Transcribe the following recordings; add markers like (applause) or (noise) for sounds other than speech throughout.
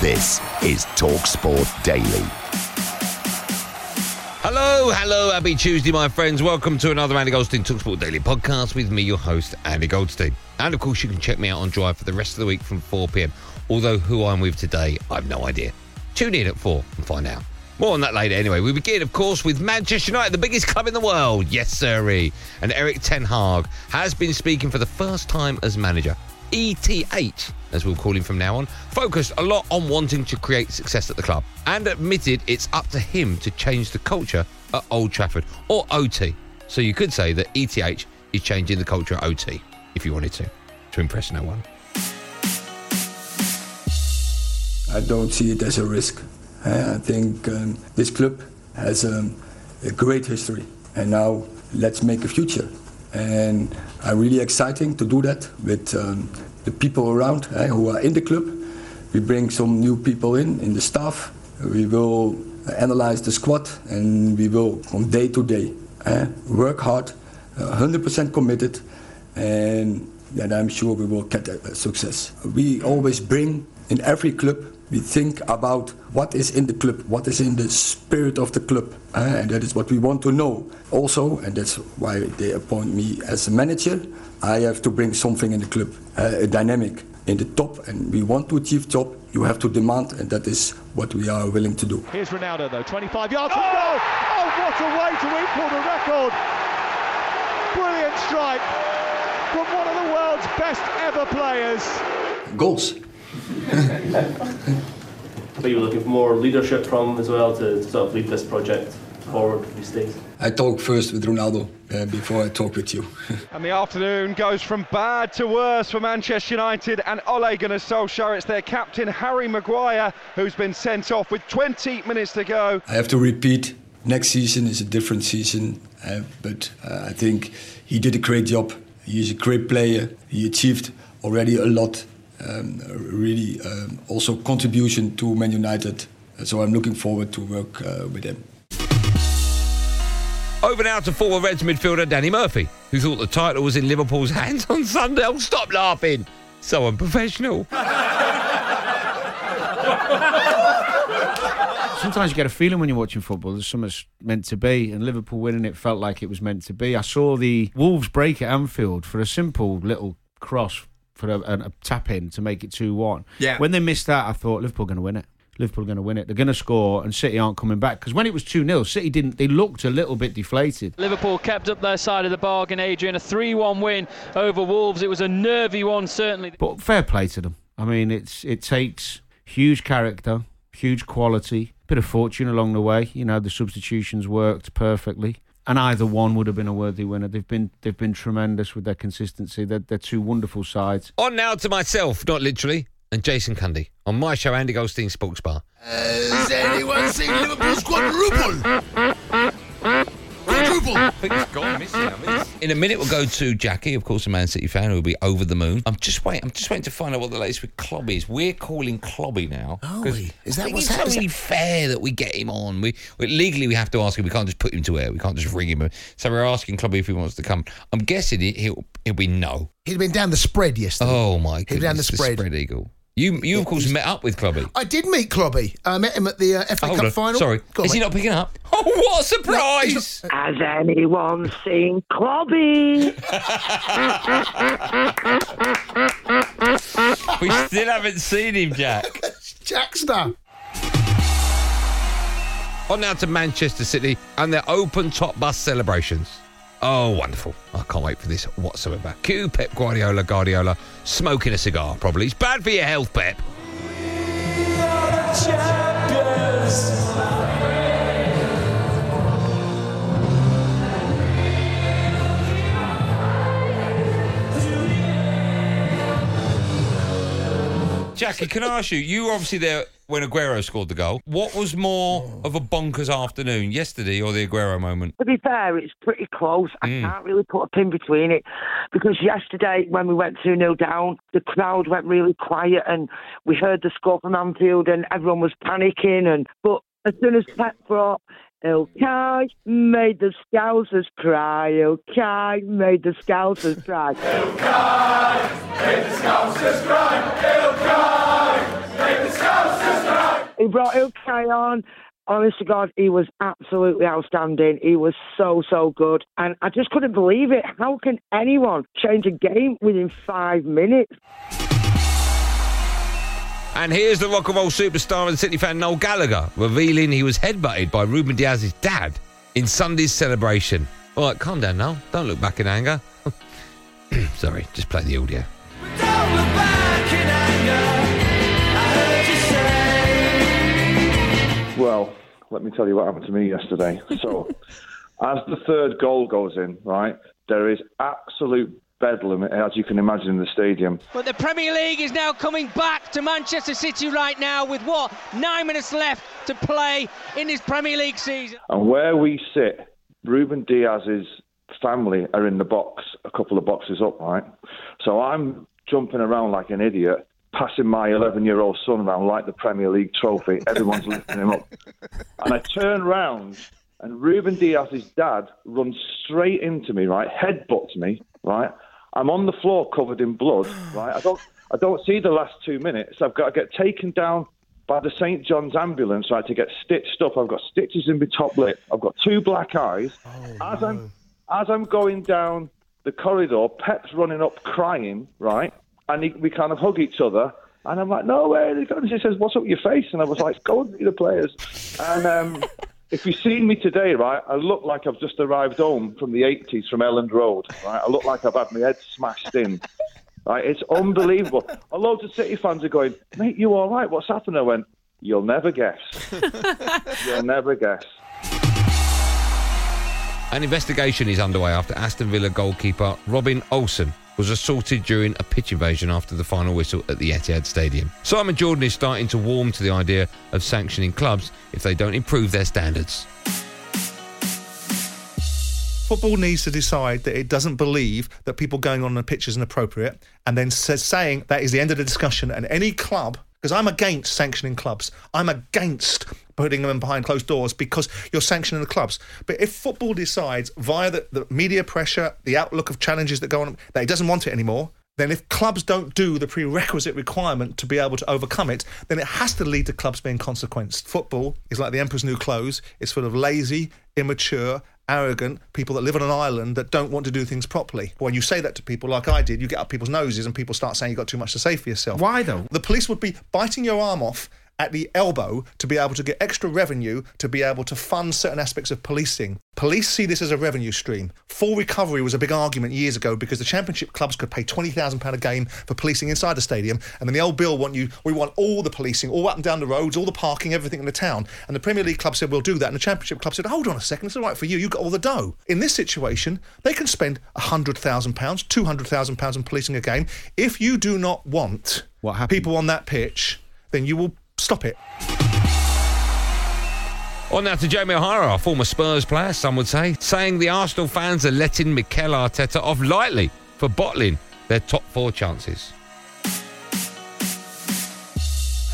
This is TalkSport Daily. Hello, hello, happy Tuesday, my friends. Welcome to another Andy Goldstein Talksport Daily podcast with me, your host, Andy Goldstein. And of course, you can check me out on Drive for the rest of the week from 4 pm. Although, who I'm with today, I've no idea. Tune in at 4 and find out. More on that later anyway. We begin, of course, with Manchester United, the biggest club in the world. Yes, sirree. And Erik Ten Hag has been speaking for the first time as manager. ETH, as we'll call him from now on, focused a lot on wanting to create success at the club and admitted it's up to him to change the culture at Old Trafford, or OT. So you could say that ETH is changing the culture at OT, if you wanted to, to impress no one. I don't see it as a risk. I think um, this club has um, a great history, and now let's make a future. And I'm really exciting to do that with um, the people around uh, who are in the club. We bring some new people in in the staff. We will analyze the squad, and we will from day to day uh, work hard, uh, 100% committed, and then I'm sure we will get a success. We always bring in every club we think about what is in the club, what is in the spirit of the club, uh, and that is what we want to know. Also, and that's why they appoint me as a manager, I have to bring something in the club, uh, a dynamic in the top, and we want to achieve top. You have to demand, and that is what we are willing to do. Here's Ronaldo though, 25 yards from goal. Oh, what a way to equal the record! Brilliant strike from one of the world's best ever players. Goals. But you were looking for more leadership from him as well to, to sort of lead this project forward these days. I talk first with Ronaldo uh, before I talk with you. (laughs) And the afternoon goes from bad to worse for Manchester United and Ole Gunnar Solskjaer. It's their captain Harry Maguire who's been sent off with 20 minutes to go. I have to repeat. Next season is a different season, uh, but uh, I think he did a great job. He is a great player. He achieved already a lot. Um, really, um, also contribution to Man United. So I'm looking forward to work uh, with him. Over now to former Reds midfielder Danny Murphy, who thought the title was in Liverpool's (laughs) hands on Sunday. Oh, stop laughing. So unprofessional. (laughs) Sometimes you get a feeling when you're watching football there's something's meant to be, and Liverpool winning it felt like it was meant to be. I saw the Wolves break at Anfield for a simple little cross for a, a, a tap in to make it 2 1. Yeah. When they missed that, I thought Liverpool going to win it. Liverpool are going to win it. They're going to score, and City aren't coming back. Because when it was 2 0, City didn't, they looked a little bit deflated. Liverpool kept up their side of the bargain, Adrian. A 3 1 win over Wolves. It was a nervy one, certainly. But fair play to them. I mean, it's it takes huge character, huge quality, bit of fortune along the way. You know, the substitutions worked perfectly. And either one would have been a worthy winner. They've been they've been tremendous with their consistency. They're, they're two wonderful sides. On now to myself, not literally, and Jason Cundy on my show, Andy Goldstein Sports Bar. Has anyone seen Liverpool's quadruple? Quadruple! I think it's gone missing. In a minute, we'll go to Jackie, of course, a Man City fan who will be over the moon. I'm just waiting. I'm just waiting to find out what the latest with Clobby is. We're calling Clobby now. Are 'cause we? Is I that think what's it's happening? only fair that we get him on. We, we legally we have to ask him. We can't just put him to air. We can't just ring him. So we're asking Clobby if he wants to come. I'm guessing he- he'll he'll be no. He'd been down the spread yesterday. Oh my He'd goodness, down the spread. eagle. You you of course met up with Clobby. I did meet Clobby. I met him at the uh, FA Hold Cup on. final. Sorry, Go on, is he mate. not picking up? (laughs) Oh, what a surprise! Has anyone seen Clobby? (laughs) We still haven't seen him, Jack. (laughs) Jackster. On now to Manchester City and their open top bus celebrations. Oh, wonderful. I can't wait for this whatsoever. Cue Pep Guardiola, Guardiola, smoking a cigar, probably. It's bad for your health, Pep. Jackie, can I ask you? You obviously there when Aguero scored the goal. What was more of a bonkers afternoon, yesterday or the Aguero moment? To be fair, it's pretty close. I hmm. can't really put a pin between it because yesterday, when we went 2 0 down, the crowd went really quiet and we heard the score from Anfield and everyone was panicking. And But as soon as Pep brought Ilkay made the Scousers cry. Ilkay made the Scousers cry. He brought Ilkay on. Honest to God, he was absolutely outstanding. He was so, so good. And I just couldn't believe it. How can anyone change a game within five minutes? And here's the rock and roll superstar and City fan Noel Gallagher revealing he was headbutted by Ruben Dias's dad in Sunday's celebration. All right, calm down, Noel. Don't look back in anger. (coughs) Sorry, just play the audio. Well, let me tell you what happened to me yesterday. So, (laughs) as the third goal goes in, right, there is absolute bedlam, as you can imagine, in the stadium. But the Premier League is now coming back to Manchester City right now with what? Nine minutes left to play in this Premier League season. And where we sit, Ruben Dias's family are in the box, a couple of boxes up, right? So I'm jumping around like an idiot, passing my 11 year old son around like the Premier League trophy. Everyone's lifting him up. And I turn round, and Ruben Dias's dad runs straight into me, right? Headbutts me, right? I'm on the floor covered in blood, right? I don't, I don't see the last two minutes. I've got to get taken down by the St John's ambulance, right, to get stitched up. I've got stitches in my top lip. I've got two black eyes. Oh, as I'm as I'm going down the corridor, Pep's running up crying, right? And he, we kind of hug each other. And I'm like, no, where are they going? She says, what's up with your face? And I was like, go and see the players. And um, (laughs) if you've seen me today, right, I look like I've just arrived home from the 80s from Elland Road, right? I look like I've had my head smashed in. Right, it's unbelievable. A loads of City fans are going, mate, you all right? What's happened? I went, you'll never guess. (laughs) you'll never guess. An investigation is underway after Aston Villa goalkeeper Robin Olsen was assaulted during a pitch invasion after the final whistle at the Etihad Stadium. Simon Jordan is starting to warm to the idea of sanctioning clubs if they don't improve their standards. Football needs to decide that it doesn't believe that people going on the pitch is inappropriate and then says saying that is the end of the discussion and any club because I'm against sanctioning clubs. I'm against putting them behind closed doors because you're sanctioning the clubs. But if football decides via the, the media pressure, the outlook of challenges that go on, that it doesn't want it anymore, then if clubs don't do the prerequisite requirement to be able to overcome it, then it has to lead to clubs being consequenced. Football is like the emperor's new clothes. It's full of lazy, immature, arrogant people that live on an island that don't want to do things properly. When you say that to people, like I did, you get up people's noses and people start saying you've got too much to say for yourself. Why though? The police would be biting your arm off at the elbow to be able to get extra revenue to be able to fund certain aspects of policing. Police see this as a revenue stream. Full recovery was a big argument years ago because the championship clubs could pay twenty thousand pound a game for policing inside the stadium, and then the old bill want you we want all the policing, all up and down the roads, all the parking, everything in the town. And the Premier League club said we'll do that, and the championship club said hold on a second, it's all right for you, you got all the dough. In this situation, they can spend hundred thousand pounds, two hundred thousand pounds on policing a game. If you do not want what people on that pitch, then you will stop it. On now to Jamie O'Hara, a former Spurs player, some would say, saying the Arsenal fans are letting Mikel Arteta off lightly for bottling their top four chances.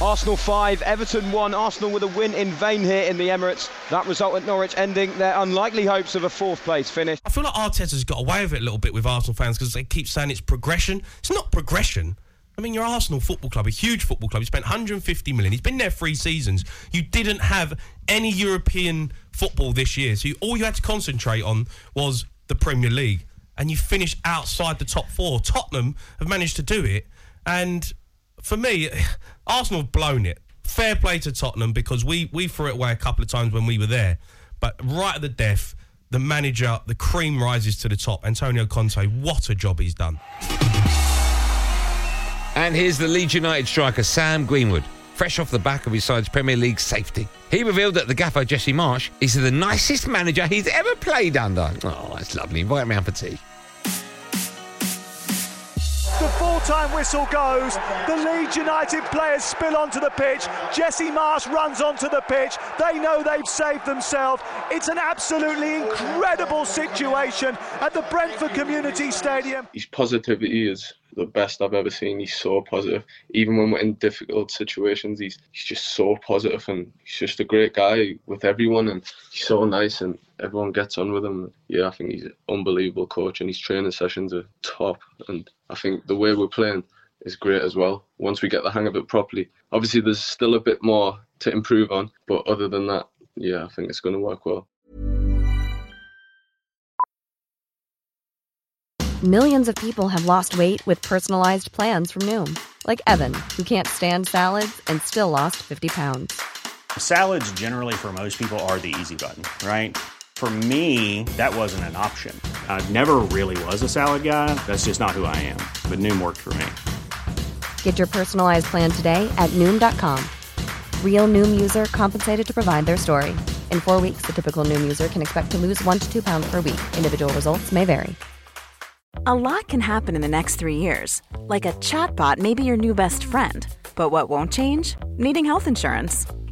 Arsenal 5, Everton 1. Arsenal with a win in vain here in the Emirates. That result at Norwich ending their unlikely hopes of a fourth place finish. I feel like Arteta's got away with it a little bit with Arsenal fans because they keep saying it's progression. It's not progression. I mean, you're Arsenal Football Club, a huge football club. You spent 150 million. He's been there three seasons. You didn't have any European football this year, so you, all you had to concentrate on was the Premier League, and you finished outside the top four. Tottenham have managed to do it, and for me, (laughs) Arsenal have blown it. Fair play to Tottenham because we we threw it away a couple of times when we were there, but right at the death, the manager, the cream rises to the top. Antonio Conte, what a job he's done. And here's the Leeds United striker Sam Greenwood, fresh off the back of his side's Premier League safety. He revealed that the gaffer Jesse Marsch is the nicest manager he's ever played under. Oh, that's lovely. Invite him round for tea. Full-time whistle goes. The Leeds United players spill onto the pitch. Jesse Marsch runs onto the pitch. They know they've saved themselves. It's an absolutely incredible situation at the Brentford Community Stadium. His positivity is the best I've ever seen. He's so positive. Even when we're in difficult situations, he's he's just so positive and he's just a great guy with everyone and he's so nice and everyone gets on with him. Yeah, I think he's an unbelievable coach and his training sessions are top and I think the way we're playing is great as well. Once we get the hang of it properly. Obviously there's still a bit more to improve on, but other than that, yeah, I think it's going to work well. Millions of people have lost weight with personalized plans from Noom, like Evan, who can't stand salads and still lost 50 pounds. Salads, generally, for most people, are the easy button, right? For me, that wasn't an option. I never really was a salad guy. That's just not who I am. But Noom worked for me. Get your personalized plan today at Noom.com. Real Noom user compensated to provide their story. In four weeks, the typical Noom user can expect to lose one to two pounds per week. Individual results may vary. A lot can happen in the next three years. Like a chatbot may be your new best friend. But what won't change? Needing health insurance.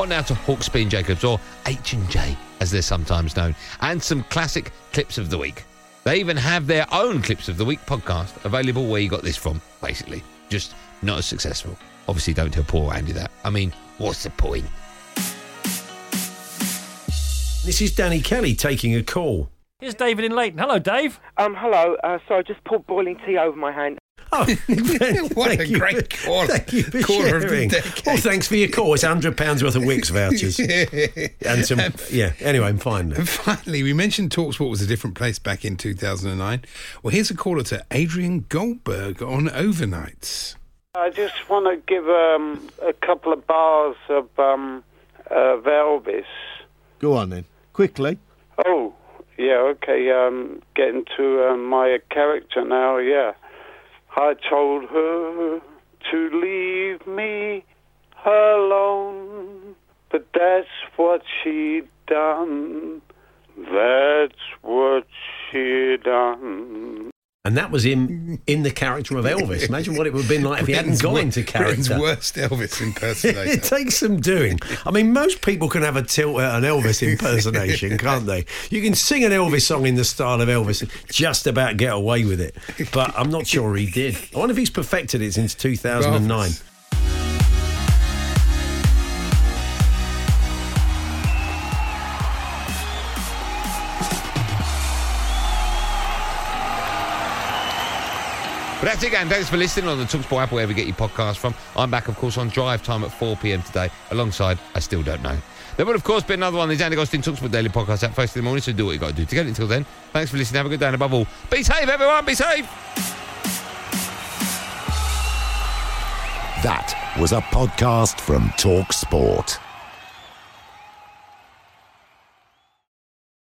On now to Hawksbee and Jacobs, or H&J, as they're sometimes known, and some classic clips of the week. They even have their own Clips of the Week podcast available where you got this from, basically. Just not as successful. Obviously, don't tell poor Andy that. I mean, what's the point? This is Danny Kelly taking a call. Here's David in Leighton. Hello, Dave. Um, hello. Uh, sorry, I just poured boiling tea over my hand. Oh, (laughs) what a great call. Thank you for sharing. Well, thanks for your call. It's £100 worth of Wix (laughs) vouchers. and some, yeah, anyway, I'm fine now. And (laughs) finally, we mentioned Talksport was a different place back in 2009. Well, here's a caller to Adrian Goldberg on overnights. I just want to give um, a couple of bars of, um, of Elvis. Go on then, quickly. Oh, yeah, okay. Um, getting to uh, my character now, yeah. I told her to leave me alone, but that's what she done. That's what she done. And that was him mm. in the character of Elvis. Imagine what it would have been like if he (laughs) hadn't gone into Britain's character. worst Elvis impersonator. (laughs) it takes some doing. I mean, most people can have a tilt at an Elvis (laughs) impersonation, can't they? You can sing an Elvis song in the style of Elvis, and just about get away with it. But I'm not sure he did. I wonder if he's perfected it since 2009. Marvellous. But that's it, again. Thanks for listening on the Talksport app, wherever you get your podcast from. I'm back, of course, on drive time at 4 p.m. today, alongside I Still Don't Know. There will, of course, be another one these Andy Goldstein Talksport Daily Podcast at first in the morning, so do what you got to do to get it until then. Thanks for listening. Have a good day, and above all, be safe, everyone. Be safe. That was a podcast from Talk Sport.